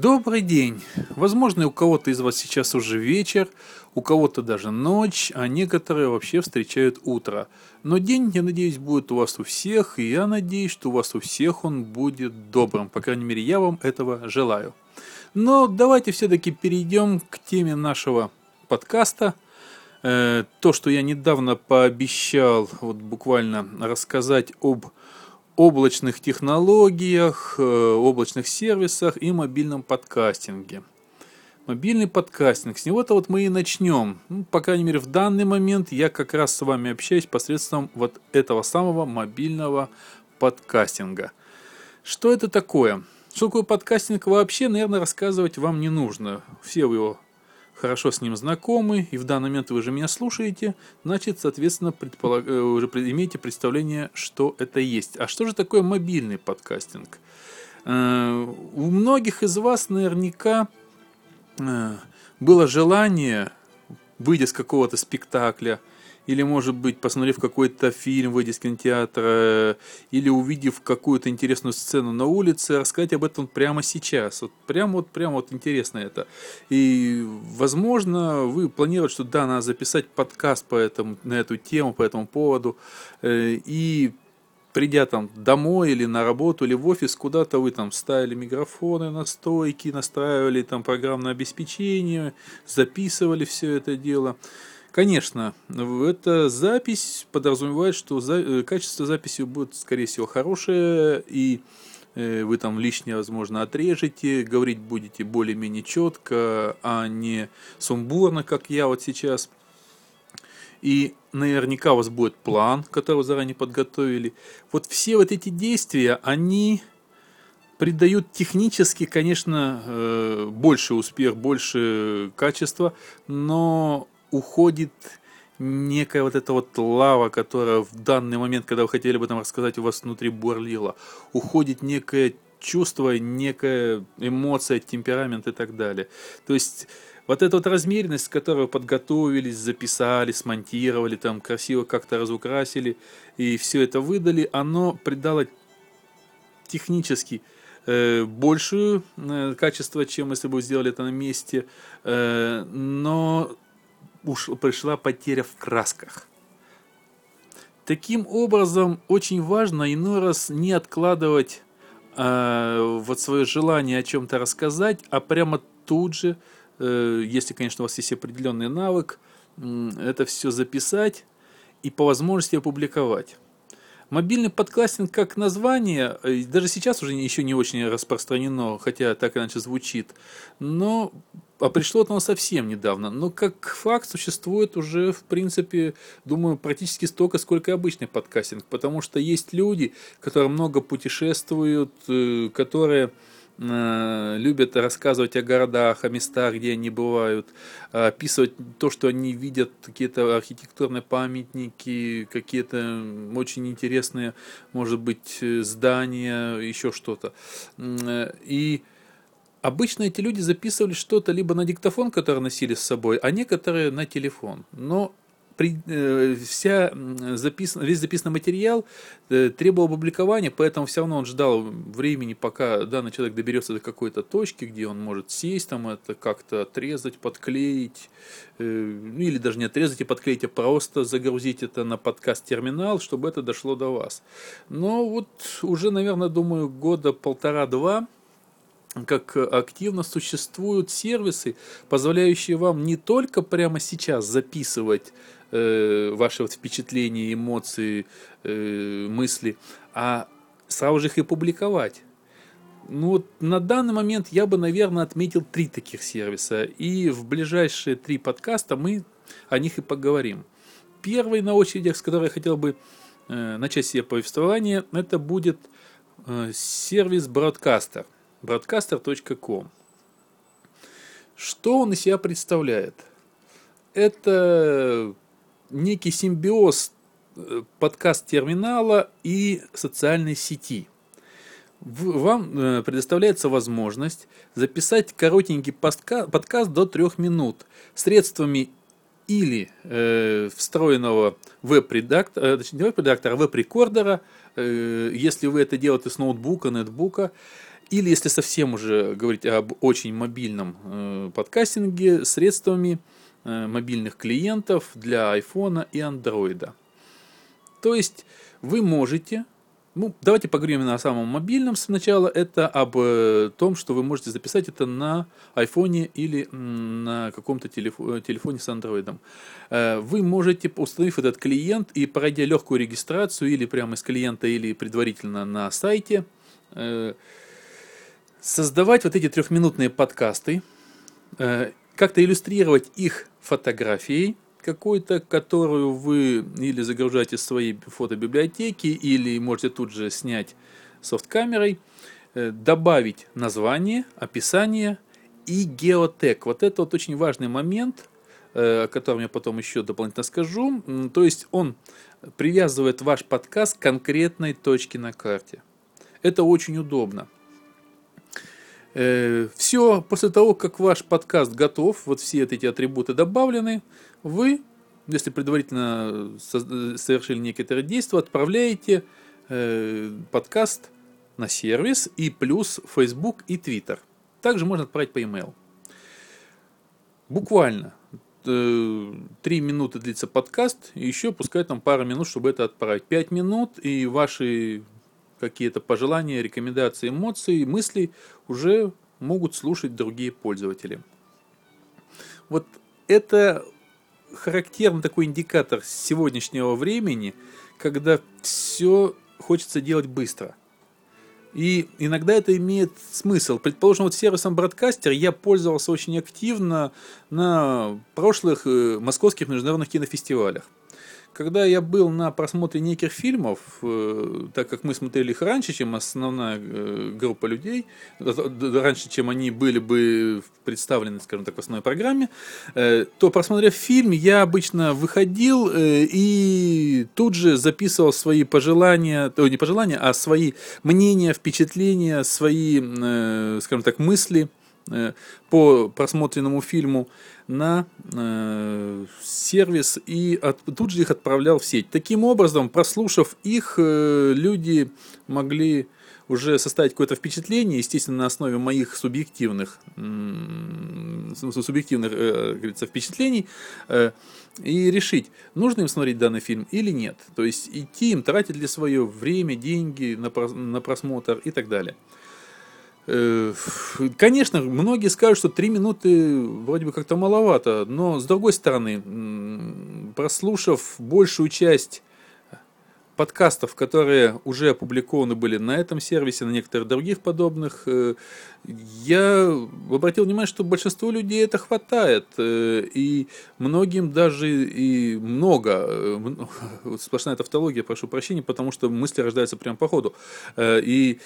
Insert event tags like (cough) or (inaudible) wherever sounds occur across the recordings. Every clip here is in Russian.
Добрый день! Возможно, у кого-то из вас сейчас уже вечер, у кого-то даже ночь, а некоторые вообще встречают утро. Но день, я надеюсь, будет у вас у всех, и я надеюсь, что у вас у всех он будет добрым. По крайней мере, я вам этого желаю. Но давайте все-таки перейдем к теме нашего подкаста. Э, то, что я недавно пообещал, вот буквально рассказать об облачных технологиях, э, облачных сервисах и мобильном подкастинге. Мобильный подкастинг, с него-то вот мы и начнем. Ну, по крайней мере, в данный момент я как раз с вами общаюсь посредством вот этого самого мобильного подкастинга. Что это такое? Что такое подкастинг вообще, наверное, рассказывать вам не нужно. Все вы его хорошо с ним знакомы, и в данный момент вы же меня слушаете, значит, соответственно, предполаг... Э, уже имеете представление, что это есть. А что же такое мобильный подкастинг? Э, у многих из вас наверняка э, было желание, выйдя с какого-то спектакля, или, может быть, посмотрев какой-то фильм, выйдя из кинотеатра, или увидев какую-то интересную сцену на улице, рассказать об этом прямо сейчас. Вот прямо вот, прямо вот интересно это. И, возможно, вы планируете, что да, надо записать подкаст по этому, на эту тему, по этому поводу, э, и придя там домой или на работу или в офис, куда-то вы там ставили микрофоны на стойки, настраивали там программное обеспечение, записывали все это дело. Конечно, эта запись подразумевает, что за, э, качество записи будет, скорее всего, хорошее, и э, вы там лишнее, возможно, отрежете, говорить будете более-менее четко, а не сумбурно, как я вот сейчас. И наверняка у вас будет план, который вы заранее подготовили. Вот все вот эти действия, они придают технически, конечно, э, больше успех, больше качества, но уходит некая вот эта вот лава, которая в данный момент, когда вы хотели об этом рассказать, у вас внутри бурлила, уходит некое чувство, некая эмоция, темперамент и так далее. То есть вот эта вот размеренность, с которой вы подготовились, записали, смонтировали, там красиво как-то разукрасили и все это выдали, оно придало технически э, большее э, качество, чем если бы вы сделали это на месте, э, но уж пришла потеря в красках. Таким образом, очень важно иной раз не откладывать э, вот свое желание о чем-то рассказать, а прямо тут же, э, если, конечно, у вас есть определенный навык, э, это все записать и по возможности опубликовать. Мобильный подкастинг как название, э, даже сейчас уже еще не очень распространено, хотя так иначе звучит, но а пришло оно совсем недавно. Но как факт существует уже, в принципе, думаю, практически столько, сколько и обычный подкастинг. Потому что есть люди, которые много путешествуют, э, которые Э, любят рассказывать о городах, о местах, где они бывают, описывать то, что они видят, какие-то архитектурные памятники, какие-то очень интересные, может быть, здания, еще что-то. Э, и Обычно эти люди записывали что-то либо на диктофон, который носили с собой, а некоторые на телефон. Но при, э, вся записан, весь записанный материал э, требовал опубликования, поэтому все равно он ждал времени, пока данный человек доберется до какой-то точки, где он может сесть, там это как-то отрезать, подклеить, э, ну или даже не отрезать и подклеить, а просто загрузить это на подкаст-терминал, чтобы это дошло до вас. Но вот уже, наверное, думаю, года полтора-два как активно существуют сервисы, позволяющие вам не только прямо сейчас записывать э, ваши вот впечатления, эмоции, э, мысли, а сразу же их и публиковать. Ну вот на данный момент я бы, наверное, отметил три таких сервиса, и в ближайшие три подкаста мы о них и поговорим. Первый на очереди, с которого я хотел бы э, начать себе повествование, это будет э, сервис Broadcaster, broadcaster.com. Что он из себя представляет? Это некий симбиоз э, подкаст-терминала и социальной сети. Вам э, предоставляется возможность записать коротенький подкаст до трех минут средствами или э, встроенного веб-редактора, э, точнее, не веб-редактора, а веб-рекордера, э, если вы это делаете с ноутбука, нетбука, или если совсем уже говорить об очень мобильном э, подкастинге, средствами э, мобильных клиентов для iPhone и Android. То есть вы можете ну, давайте поговорим о самом мобильном сначала. Это об э, том, что вы можете записать это на iPhone или на каком-то телефо- телефоне с Android. Э, вы можете, установив этот клиент и пройдя легкую регистрацию или прямо из клиента, или предварительно на сайте, э, создавать вот эти трехминутные подкасты, как-то иллюстрировать их фотографией, какой-то, которую вы или загружаете в свои фотобиблиотеки, или можете тут же снять софт-камерой, э, добавить название, описание и геотек. Вот это вот очень важный момент, э, о котором я потом еще дополнительно скажу. То есть он привязывает ваш подкаст к конкретной точке на карте. Это очень удобно. Э, все, после того, как ваш подкаст готов, вот все эти атрибуты добавлены, вы, если предварительно совершили некоторые действия, отправляете э, подкаст на сервис и плюс Facebook и Twitter. Также можно отправить по email. Буквально э, три минуты длится подкаст, и еще пускай там пару минут, чтобы это отправить. Пять минут, и ваши какие-то пожелания, рекомендации, эмоции, мысли уже могут слушать другие пользователи. Вот это характерный такой индикатор сегодняшнего времени, когда все хочется делать быстро. И иногда это имеет смысл. Предположим, вот сервисом Broadcaster я пользовался очень активно на прошлых э, московских международных кинофестивалях когда я был на просмотре неких фильмов, э, так как мы смотрели их раньше, чем основная э, группа людей, раньше, чем они были бы представлены, скажем так, в основной программе, э, то, просмотрев фильм, я обычно выходил и тут же записывал свои пожелания, то не пожелания, а свои мнения, впечатления, свои, скажем так, мысли по просмотренному фильму на э, сервис и от, тут же их отправлял в сеть. Таким образом, прослушав их, э, люди могли уже составить какое-то впечатление, естественно, на основе моих субъективных, субъективных э, говорится, впечатлений, э, и решить, нужно им смотреть данный фильм или нет. То есть идти им тратить ли свое время, деньги на, просмотр и так далее. Конечно, многие скажут, что три минуты вроде бы как-то маловато, но с другой стороны, прослушав большую часть подкастов, которые уже опубликованы были на этом сервисе, на некоторых других подобных, э, я обратил внимание, что большинству людей это хватает, э, и многим даже и много, (laughs) сплошная тавтология, прошу прощения, потому что мысли рождаются прямо по ходу, и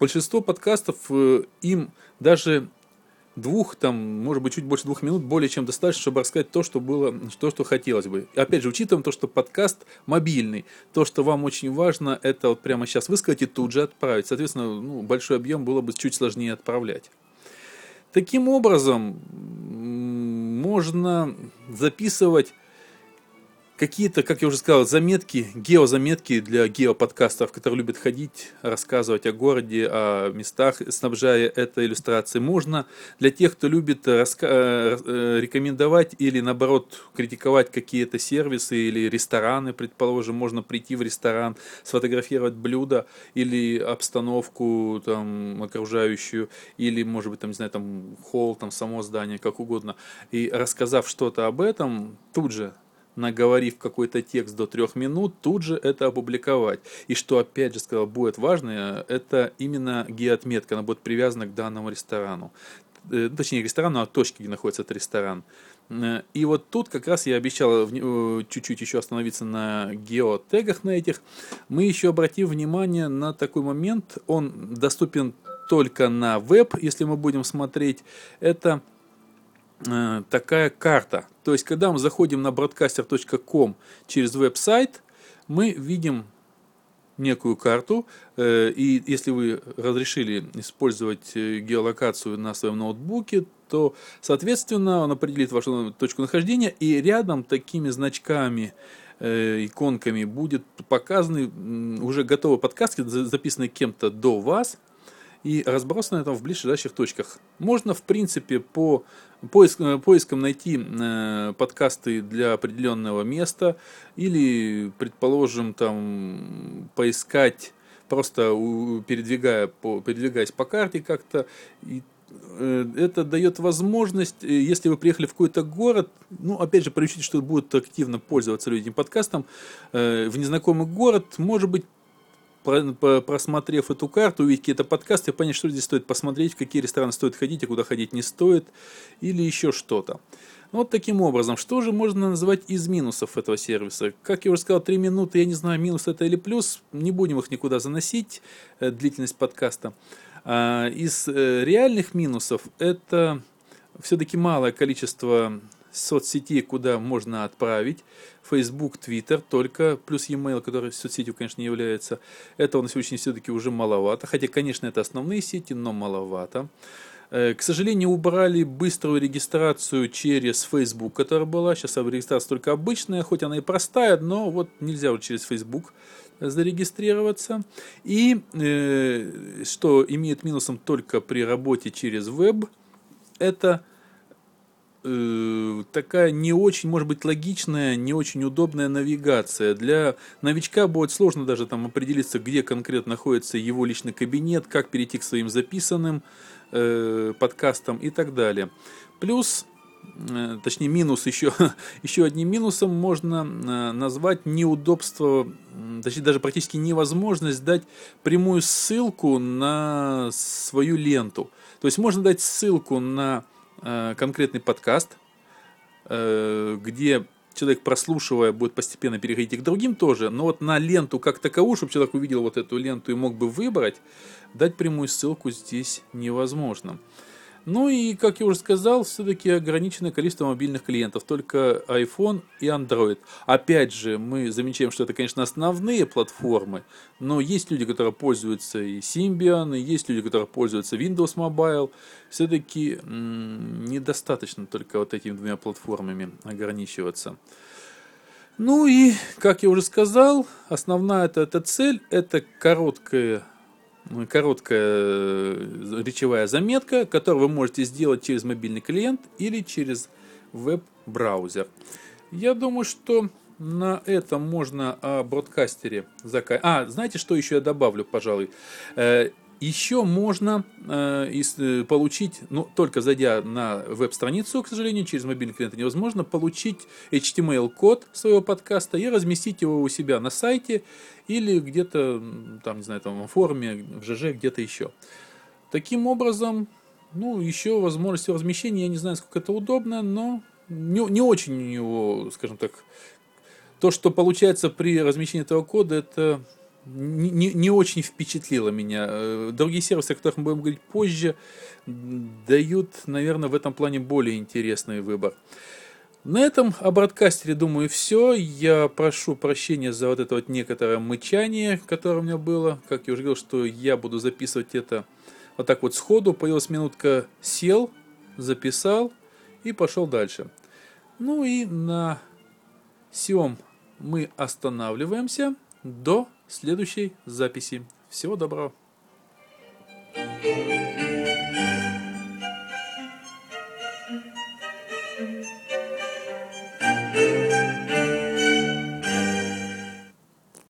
большинство подкастов, э, им даже двух, там, может быть, чуть больше двух минут более чем достаточно, чтобы рассказать то, что было, то, что хотелось бы. И опять же, учитываем то, что подкаст мобильный, то, что вам очень важно, это вот прямо сейчас высказать и тут же отправить. Соответственно, ну, большой объем было бы чуть сложнее отправлять. Таким образом, можно записывать какие-то, как я уже сказал, заметки, геозаметки для геоподкастеров, которые любят ходить, рассказывать о городе, о местах, снабжая это иллюстрацией. Можно для тех, кто любит раска- э, э, рекомендовать или, наоборот, критиковать какие-то сервисы или рестораны, предположим, можно прийти в ресторан, сфотографировать блюдо или обстановку там, окружающую, или, может быть, там, не знаю, там, холл, там, само здание, как угодно, и рассказав что-то об этом, тут же наговорив какой-то текст до трех минут, тут же это опубликовать. И что, опять же, сказал, будет важно, это именно геоотметка, она будет привязана к данному ресторану. Э, точнее, ресторану, а точке, где находится этот ресторан. Э, и вот тут как раз я обещал э, чуть-чуть еще остановиться на геотегах на этих. Мы еще обратим внимание на такой момент, он доступен только на веб, если мы будем смотреть. Это такая карта. То есть, когда мы заходим на broadcaster.com через веб-сайт, мы видим некую карту, э, и если вы разрешили использовать э, геолокацию на своем ноутбуке, то, соответственно, он определит вашу точку нахождения, и рядом такими значками э, иконками будет показаны уже готовые подкасты, записанные кем-то до вас, и разбросаны там в ближайших точках. Можно, в принципе, по поиск, поиском найти э, подкасты для определенного места или, предположим, там поискать просто передвигая по, передвигаясь по карте как-то и Э, это дает возможность, э, если вы приехали в какой-то город, ну, опять же, поручите, что будут активно пользоваться люди этим подкастом, э, в незнакомый город, может быть, просмотрев эту карту, увидеть какие-то подкасты, понять, что здесь стоит посмотреть, в какие рестораны стоит ходить, а куда ходить не стоит, или еще что-то. Ну, вот таким образом, что же можно назвать из минусов этого сервиса? Как я уже сказал, 3 минуты, я не знаю, минус это или плюс, не будем их никуда заносить, длительность подкаста. А, из э, реальных минусов это все-таки малое количество соцсетей, куда можно отправить. Facebook, Twitter, только плюс e-mail, который соцсетью, конечно, не является. Этого на сегодняшний день все-таки уже маловато. Хотя, конечно, это основные сети, но маловато. Э, к сожалению, убрали быструю регистрацию через Facebook, которая была. Сейчас регистрация только обычная, хоть она и простая, но вот нельзя вот через Facebook зарегистрироваться. И э, что имеет минусом только при работе через веб, это э, такая не очень, может быть, логичная, не очень удобная навигация. Для новичка будет сложно даже там определиться, где конкретно находится его личный кабинет, как перейти к своим записанным э, подкастам и так далее. Плюс Э, точнее минус еще, (laughs) еще одним минусом можно э, назвать неудобство, точнее даже практически невозможность дать прямую ссылку на свою ленту. То есть можно дать ссылку на конкретный подкаст, где человек, прослушивая, будет постепенно переходить к другим тоже, но вот на ленту как таковую, чтобы человек увидел вот эту ленту и мог бы выбрать, дать прямую ссылку здесь невозможно. Ну и, как я уже сказал, все-таки ограниченное количество мобильных клиентов, только iPhone и Android. Опять же, мы замечаем, что это, конечно, основные платформы, но есть люди, которые пользуются и Symbian, и есть люди, которые пользуются Windows Mobile. Все-таки недостаточно только вот этими двумя платформами ограничиваться. Ну и, как я уже сказал, основная эта, цель – это короткое короткая э, речевая заметка, которую вы можете сделать через мобильный клиент или через веб-браузер. Я думаю, что на этом можно о бродкастере заказать. А, знаете, что еще я добавлю, пожалуй? Еще можно э, э, получить, ну, только зайдя на веб-страницу, к сожалению, через мобильный клиент невозможно, получить HTML-код своего подкаста и разместить его у себя на сайте или где-то, там, не знаю, там, в форуме, в ЖЖ, где-то еще. Таким образом, ну, еще возможность размещения, я не знаю, сколько это удобно, но не, не очень у него, скажем так, то, что получается при размещении этого кода, это не, не очень впечатлило меня. Э, другие сервисы, о которых мы будем говорить позже, дают, наверное, в этом плане более интересный выбор. На этом о бродкастере, думаю, все. Я прошу прощения за вот это вот некоторое мычание, которое у меня было. Как я уже говорил, что я буду записывать это вот так вот сходу. Появилась минутка, сел, записал и пошел дальше. Ну и на всем мы останавливаемся до следующей записи. Всего доброго.